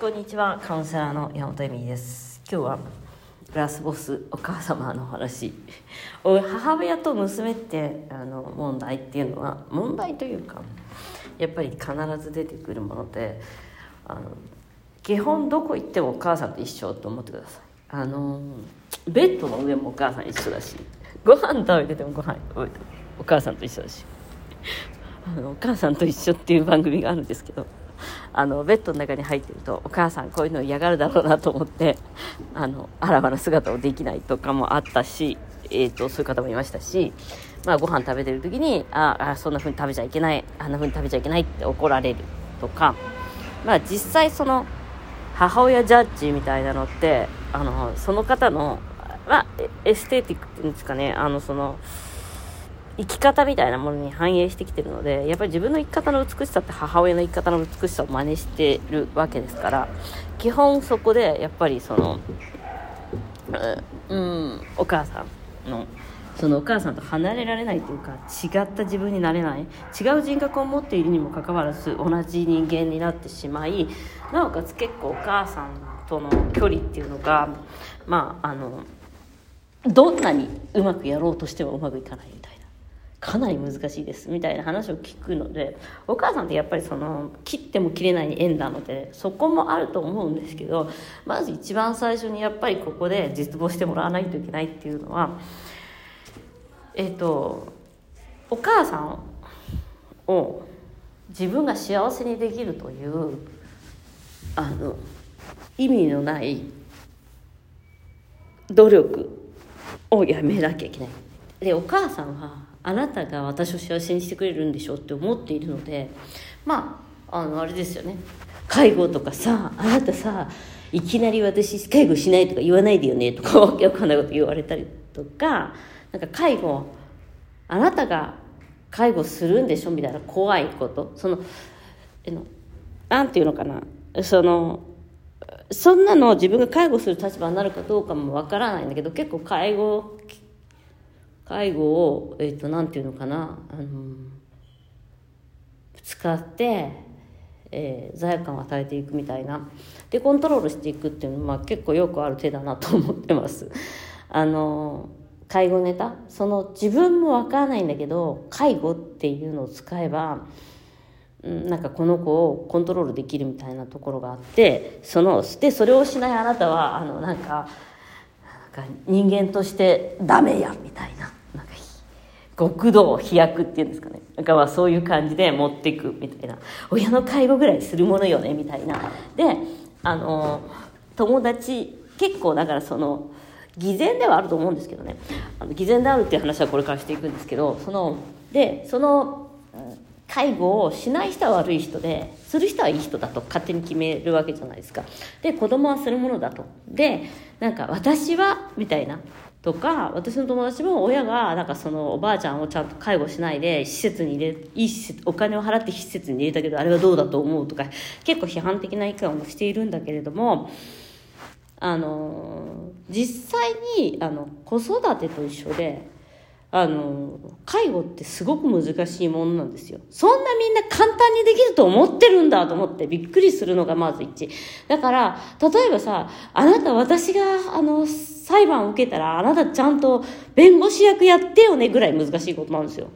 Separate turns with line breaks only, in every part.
こんにちは。カウンセラーの山本恵美です。今日はラスボスお母様の話。母親と娘ってあの問題っていうのは問題というかやっぱり必ず出てくるものであの基本どこ行ってもお母さんと一緒と思ってください。あのベッドの上もお母さん一緒だしご飯食べててもご飯お母さんと一緒だし。あのお母さんと一緒っていう番組があるんですけどあのベッドの中に入ってるとお母さんこういうの嫌がるだろうなと思って あのあらわな姿をできないとかもあったし、えーと、そういう方もいましたし、まあ、ご飯食べてる時にああそんな風に食べちゃいけないあんな風に食べちゃいけないって怒られるとか、まあ、実際その母親ジャッジみたいなのってあのその方の、まあ、エステーティックっていうんですかねあのその生き方みたいなものに反映してきてるのでやっぱり自分の生き方の美しさって母親の生き方の美しさを真似してるわけですから基本そこでやっぱりそのうんお母さんのそのお母さんと離れられないというか違った自分になれない違う人格を持っているにもかかわらず同じ人間になってしまいなおかつ結構お母さんとの距離っていうのがまああのどんなにうまくやろうとしてもうまくいかないみたい。かなり難しいですみたいな話を聞くのでお母さんってやっぱりその切っても切れない縁なのでそこもあると思うんですけどまず一番最初にやっぱりここで実望してもらわないといけないっていうのはえっ、とお母さんを自分が幸せにできるというあの意味のない努力をやめなきゃいけない。でお母さんはあなたが私を幸せにしてくれるんでしょうって思っているのでまああのあれですよね。介護とかさあなたさいきなり私介護しないとか言わないでよねとか わけわかんないこと言われたりとかなんか介護あなたが介護するんでしょみたいな怖いこと。そのえのなんていうのかな。そのそんなの自分が介護する立場になるかどうかもわからないんだけど結構介護介護を、えっ、と、なんていうのかな、あの、使って、えー、罪悪感を与えていくみたいな。で、コントロールしていくっていうのは、まあ、結構よくある手だなと思ってます。あの、介護ネタ？その自分もわからないんだけど、介護っていうのを使えば、なんかこの子をコントロールできるみたいなところがあってそのでそれをしないあなたはあのなんかなんか人間としてダメやみたいな極道飛躍っていうんですかね。なんかまあそういう感じで持っていくみたいな。親の介護ぐらいするものよねみたいな。であの友達結構だからその偽善ではあると思うんですけどね。あの偽善であるっていう話はこれからしていくんですけどそのでその介護をしない人は悪い人でする人はいい人だと勝手に決めるわけじゃないですか。で子供はするものだと。でなんか私はみたいな。とか私の友達も親がなんかそのおばあちゃんをちゃんと介護しないで施設に入れいい施設お金を払って施設に入れたけどあれはどうだと思うとか結構批判的な意見をしているんだけれどもあの実際にあの子育てと一緒であの介護ってすごく難しいものなんですよ。そんなみんな簡単にできると思ってるんだと思ってびっくりするのがまず一。だから例えばさあなた私があの裁判を受けたらあなたちゃんと弁護士役やってよねぐらい難しいことなんですよ。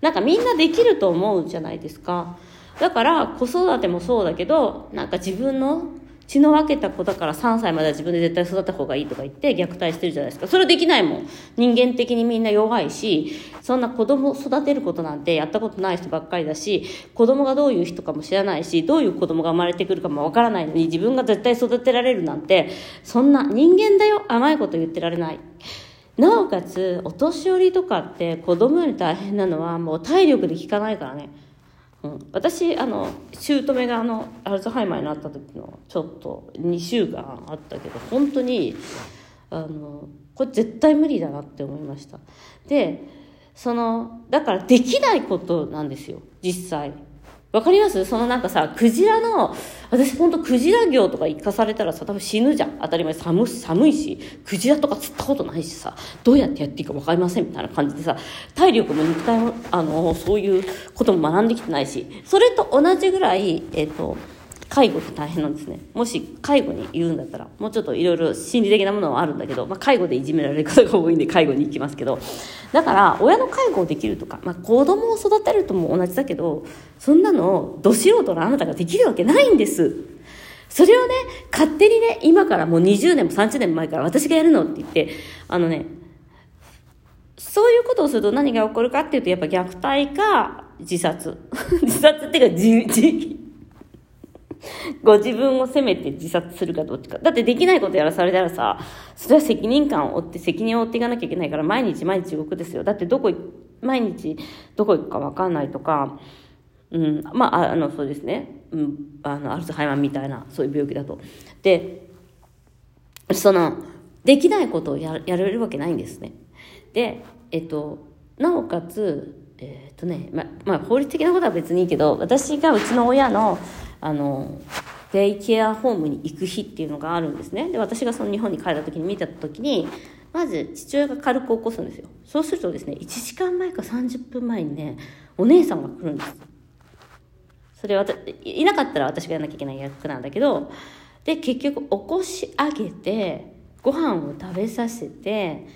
なんかみんなできると思うじゃないですか。だから子育てもそうだけどなんか自分の血の分けた子だから3歳までは自分で絶対育った方がいいとか言って虐待してるじゃないですか。それできないもん。人間的にみんな弱いし、そんな子供育てることなんてやったことない人ばっかりだし、子供がどういう人かも知らないし、どういう子供が生まれてくるかもわからないのに自分が絶対育てられるなんて、そんな人間だよ。甘いこと言ってられない。なおかつ、お年寄りとかって子供より大変なのはもう体力で効かないからね。うん、私あの姑があのアルツハイマーになった時のちょっと2週間あったけど本当にあのこれ絶対無理だなって思いました。でそのだからできないことなんですよ実際。わかります？そのなんかさ、クジラの、私ほんとクジラ業とか行かされたらさ、多分死ぬじゃん。当たり前。寒寒いし、クジラとか釣ったことないしさ、どうやってやっていいかわかりませんみたいな感じでさ、体力も肉体も、あの、そういうことも学んできてないし、それと同じぐらい、えっ、ー、と、介護って大変なんですね。もし介護に言うんだったら、もうちょっといろいろ心理的なものはあるんだけど、まあ、介護でいじめられる方が多いんで介護に行きますけど、だから親の介護をできるとか、まあ、子供を育てるとも同じだけど、そんなのど素人のあなたができるわけないんです。それをね、勝手にね、今からもう20年も30年も前から私がやるのって言って、あのね、そういうことをすると何が起こるかっていうと、やっぱ虐待か自殺。自殺っていうか自、自、ご自分を責めて自殺するかどっちか。だってできないことやらされたらさ、それは責任感を負って責任を負っていかなきゃいけないから毎日毎日地獄ですよ。だってどこ、毎日どこ行くかわかんないとか、うん、まあ、あの、そうですね。うん、あの、アルツハイマーみたいな、そういう病気だと。で、その、できないことをややれるわけないんですね。で、えっと、なおかつ、えー、っとね、ま、まあ、法律的なことは別にいいけど、私がうちの親の、あの、デイケアホームに行く日っていうのがあるんですね。で、私がその日本に帰った時に見た時に、まず父親が軽く起こすんですよ。そうするとですね、1時間前か30分前にね、お姉さんが来るんです。それはいなかったら私がやらなきゃいけない役なんだけど、で、結局起こし上げて、ご飯を食べさせて、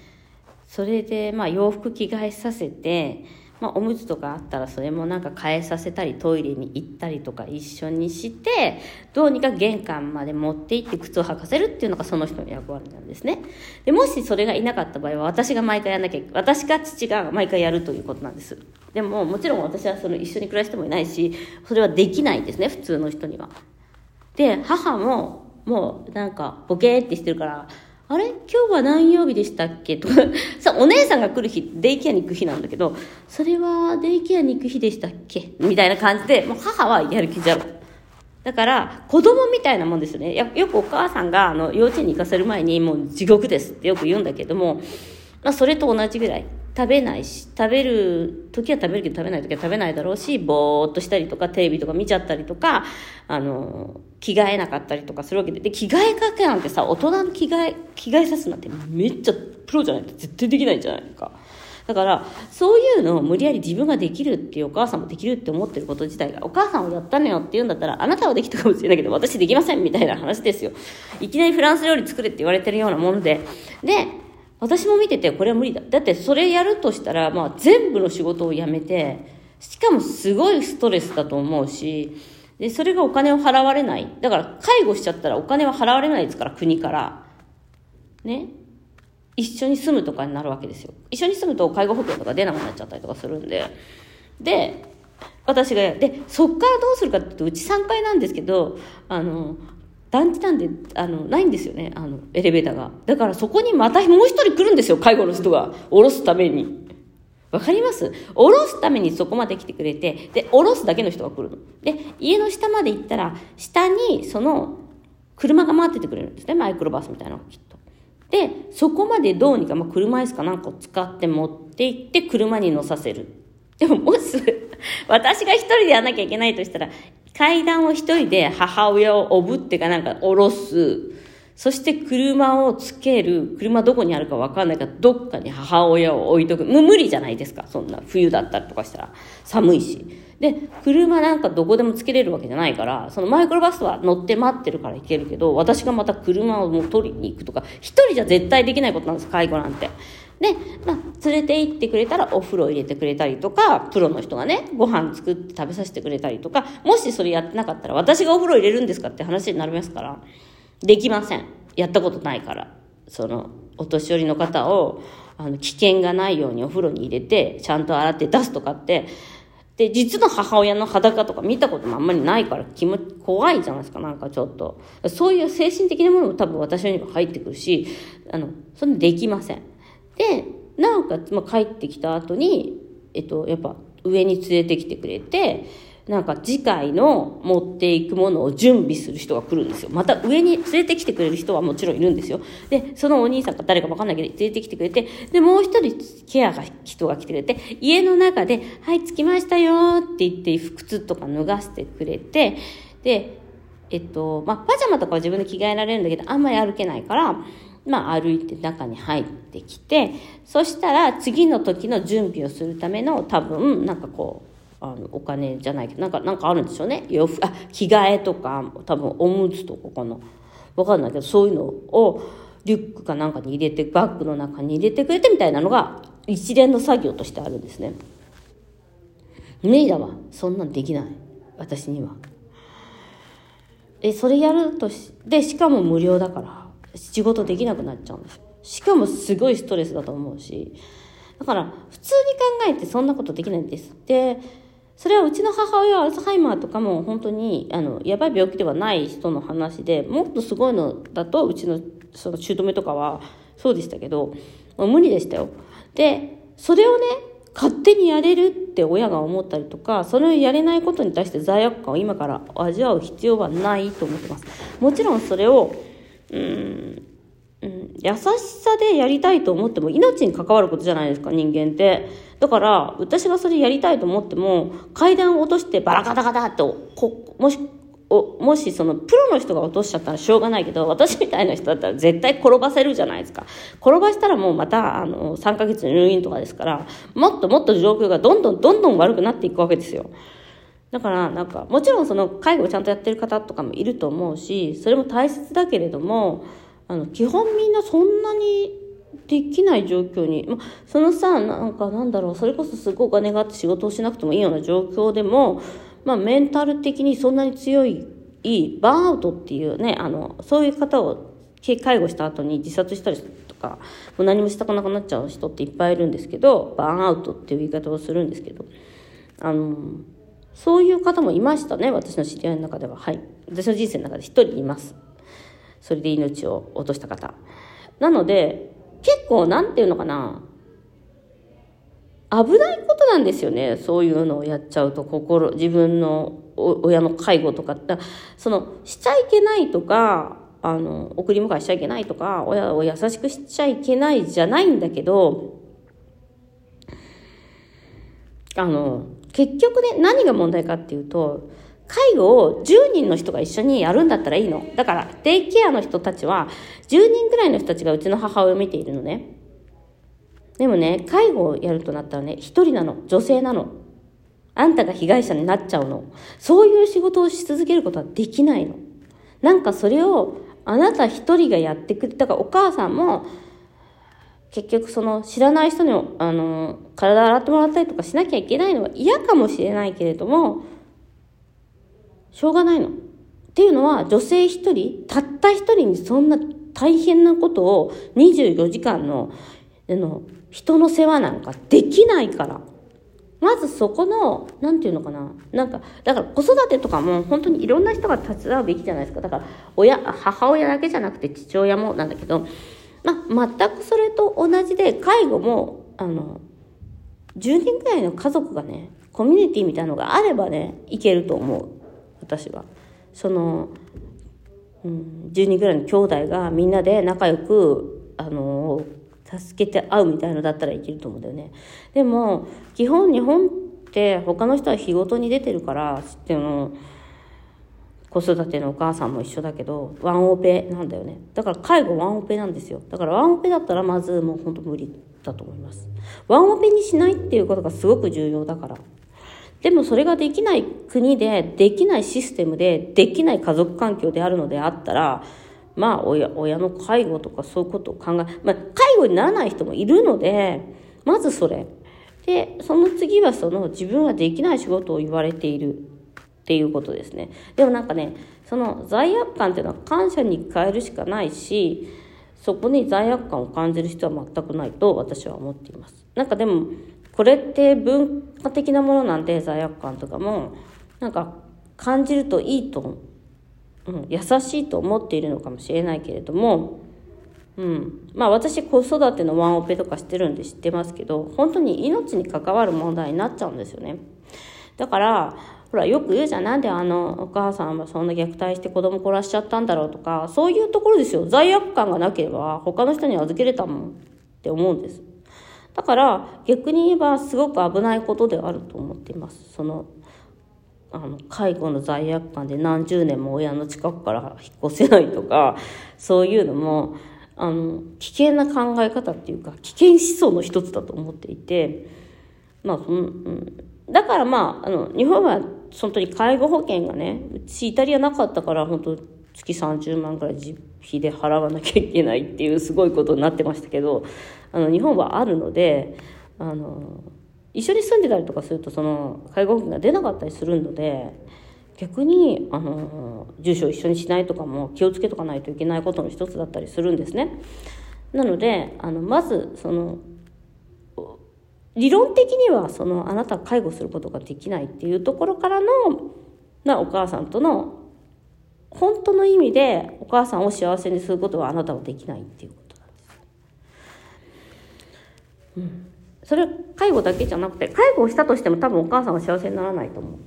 それで、まあ洋服着替えさせて、まあ、おむつとかあったらそれもなんか変えさせたりトイレに行ったりとか一緒にしてどうにか玄関まで持って行って靴を履かせるっていうのがその人の役割なんですね。でもしそれがいなかった場合は私が毎回やらなきゃ私か父が毎回やるということなんです。でももちろん私はその一緒に暮らしてもいないしそれはできないんですね普通の人には。で母ももうなんかボケーってしてるからあれ？今日は何曜日でしたっけ？とか、さ、お姉さんが来る日、デイケアに行く日なんだけど、それはデイケアに行く日でしたっけ？みたいな感じで、もう母はやる気じゃろ。だから、子供みたいなもんですよね。よくお母さんが、あの、幼稚園に行かせる前に、もう地獄ですってよく言うんだけども、まあ、それと同じぐらい。食べないし、食べる時は食べるけど食べない時は食べないだろうし、ぼーっとしたりとか、テレビとか見ちゃったりとか、あの、着替えなかったりとかするわけで。で、着替えかけなんてさ、大人の着替え、着替えさすなんてめっちゃプロじゃない？と絶対できないじゃないか。だから、そういうのを無理やり自分ができるっていうお母さんもできるって思ってること自体が、お母さんをやったのよって言うんだったら、あなたはできたかもしれないけど、私できませんみたいな話ですよ。いきなりフランス料理作れって言われてるようなもんで。で、私も見ててこれは無理だ。だってそれやるとしたら、まあ全部の仕事を辞めて、しかもすごいストレスだと思うし、で、それがお金を払われない。だから介護しちゃったらお金は払われないですから、国から。ね。一緒に住むとかになるわけですよ。一緒に住むと介護保険とか出なくなっちゃったりとかするんで。で、私が、で、そっからどうするかって言うと、うち3階なんですけど、あの、団地なんで、あの、ないんですよね、あの、エレベーターが。だからそこにまたもう一人来るんですよ、介護の人が。降ろすために。わかります？降ろすためにそこまで来てくれて、で、降ろすだけの人が来るの。で、家の下まで行ったら、下にその、車が回っててくれるんですね、マイクロバスみたいなのきっと。で、そこまでどうにか、まあ、車椅子かなんかを使って持って行って車に乗させる。でももし、私が一人でやらなきゃいけないとしたら、階段を一人で母親をおぶってかなんか下ろす。そして車をつける。車どこにあるかわかんないから、どっかに母親を置いとく。無理じゃないですか。そんな冬だったりとかしたら。寒いし。で、車なんかどこでもつけれるわけじゃないから、そのマイクロバスは乗って待ってるから行けるけど、私がまた車をもう取りに行くとか、一人じゃ絶対できないことなんです、介護なんて。で、まあ、連れて行ってくれたらお風呂入れてくれたりとか、プロの人がね、ご飯作って食べさせてくれたりとか、もしそれやってなかったら私がお風呂入れるんですかって話になりますから、できません。やったことないから。その、お年寄りの方を、あの、危険がないようにお風呂に入れて、ちゃんと洗って出すとかって、で、実の母親の裸とか見たこともあんまりないから気持ち怖いじゃないですか、なんかちょっと。そういう精神的なものも多分私には入ってくるし、あの、そんなできません。で、なおかつ、まあ、帰ってきた後に、えっと、やっぱ上に連れてきてくれて、なんか次回の持っていくものを準備する人が来るんですよ。また上に連れてきてくれる人はもちろんいるんですよ。で、そのお兄さんか誰かわかんないけど連れてきてくれて、で、もう一人ケアが人が来てくれて、家の中で、はい、着きましたよって言って靴とか脱がせてくれて、で、えっと、まあ、パジャマとかは自分で着替えられるんだけど、あんまり歩けないから、まあ、歩いて中に入ってきて、そしたら次の時の準備をするための多分、なんかこう、あのお金じゃないけどなんかなんかあるんでしょうね。洋服あ着替えとか多分おむつとかかな。分かんないけどそういうのをリュックかなんかに入れてバッグの中に入れてくれてみたいなのが一連の作業としてあるんですね。無理だわそんなんできない。私には。えそれやるとしでしかも無料だから。仕事できなくなっちゃうんです。しかもすごいストレスだと思うし。だから普通に考えてそんなことできないんです。でそれはうちの母親はアルツハイマーとかも本当にあのやばい病気ではない人の話でもっとすごいのだとうちのその姑とかはそうでしたけどもう無理でしたよ。でそれをね勝手にやれるって親が思ったりとかそれをやれないことに対して罪悪感を今から味わう必要はないと思ってます。もちろんそれをうん。うん、優しさでやりたいと思っても命に関わることじゃないですか人間って。だから私がそれやりたいと思っても階段を落としてバラガタガタってもしおもしそのプロの人が落としちゃったらしょうがないけど私みたいな人だったら絶対転ばせるじゃないですか。転ばしたらもうまたあの3ヶ月入院とかですからもっともっと状況がどんどんどんどん悪くなっていくわけですよ。だからなんかもちろんその介護をちゃんとやってる方とかもいると思うしそれも大切だけれどもあの基本みんなそんなにできない状況に、ま、そのさなんかなんだろうそれこそすごいお金があって仕事をしなくてもいいような状況でも、まあ、メンタル的にそんなに強いいいバーンアウトっていうねあのそういう方を介護した後に自殺したりとかもう何もしたくなくなっちゃう人っていっぱいいるんですけどバーンアウトっていう言い方をするんですけどあのそういう方もいましたね私の知り合いの中では。はい。私の人生の中で一人います。それで命を落とした方。なので、結構なんていうのかな、危ないことなんですよね。そういうのをやっちゃうと、心、自分の親の介護とか、その、しちゃいけないとか、あの、送り迎えしちゃいけないとか、親を優しくしちゃいけないじゃないんだけど、あの、結局ね、何が問題かっていうと、介護を10人の人が一緒にやるんだったらいいの。だから、デイケアの人たちは、10人くらいの人たちがうちの母親を見ているのね。でもね、介護をやるとなったらね、一人なの。女性なの。あんたが被害者になっちゃうの。そういう仕事をし続けることはできないの。なんかそれを、あなた一人がやってくれたから、お母さんも、結局その知らない人にあの体洗ってもらったりとかしなきゃいけないのは嫌かもしれないけれどもしょうがないの。っていうのは、女性一人、たった一人にそんな大変なことを24時間の、あの、人の世話なんかできないから。まずそこの、なんていうのかな。なんか、だから子育てとかも本当にいろんな人が手伝うべきじゃないですか。だから、親、母親だけじゃなくて父親もなんだけど、まあ、全くそれと同じで、介護も、あの、10人くらいの家族がね、コミュニティみたいなのがあればね、いけると思う。私は。その、うん、10人ぐらいの兄弟がみんなで仲良く、あの、助けて会うみたいのだったらいけると思うんだよね。でも、基本日本って他の人は仕事に出てるから、っていうの、子育てのお母さんも一緒だけど、ワンオペなんだよね。だから介護ワンオペなんですよ。だからワンオペだったらまずもう本当無理だと思います。ワンオペにしないっていうことがすごく重要だから。でもそれができない国で、できないシステムで、できない家族環境であるのであったら、まあ親、親の介護とかそういうことを考え、まあ、介護にならない人もいるので、まずそれ。で、その次はその自分はできない仕事を言われているっていうことですね。でもなんかね、その罪悪感っていうのは感謝に変えるしかないし、そこに罪悪感を感じる必要は全くないと私は思っています。なんかでも、これって文化的なものなんで罪悪感とかもなんか感じるといいと、うん、優しいと思っているのかもしれないけれども、うん、まあ私子育てのワンオペとかしてるんで知ってますけど本当に命に関わる問題になっちゃうんですよね。だからほらよく言うじゃんなんであのお母さんはそんな虐待して子供殺しちゃったんだろうとかそういうところですよ罪悪感がなければ他の人に預けれたもんって思うんです。だから逆に言えばすごく危ないことであると思っています。そのあの介護の罪悪感で何十年も親の近くから引っ越せないとかそういうのもあの危険な考え方っていうか危険思想の一つだと思っていてまあその、うん、だからまあ、あの、日本は本当に介護保険がね、うちイタリアなかったから本当月30万ぐらい自費で払わなきゃいけないっていうすごいことになってましたけど、あの、日本はあるので、あの、一緒に住んでたりとかするとその介護保険が出なかったりするので、逆にあの住所を一緒にしないとかも気をつけとかないといけないことの一つだったりするんですね。なのであのまずその理論的にはそのあなた介護することができないっていうところからのなお母さんとの本当の意味でお母さんを幸せにすることはあなたはできないっていうことなんです。うん、それ介護だけじゃなくて介護をしたとしても多分お母さんは幸せにならないと思う。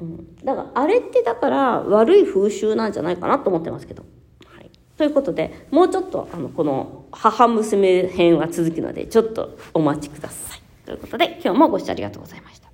うん、だからあれってだから悪い風習なんじゃないかなと思ってますけど。はい、ということでもうちょっとあのこの母娘編は続くのでちょっとお待ちください。ということで今日もご視聴ありがとうございました。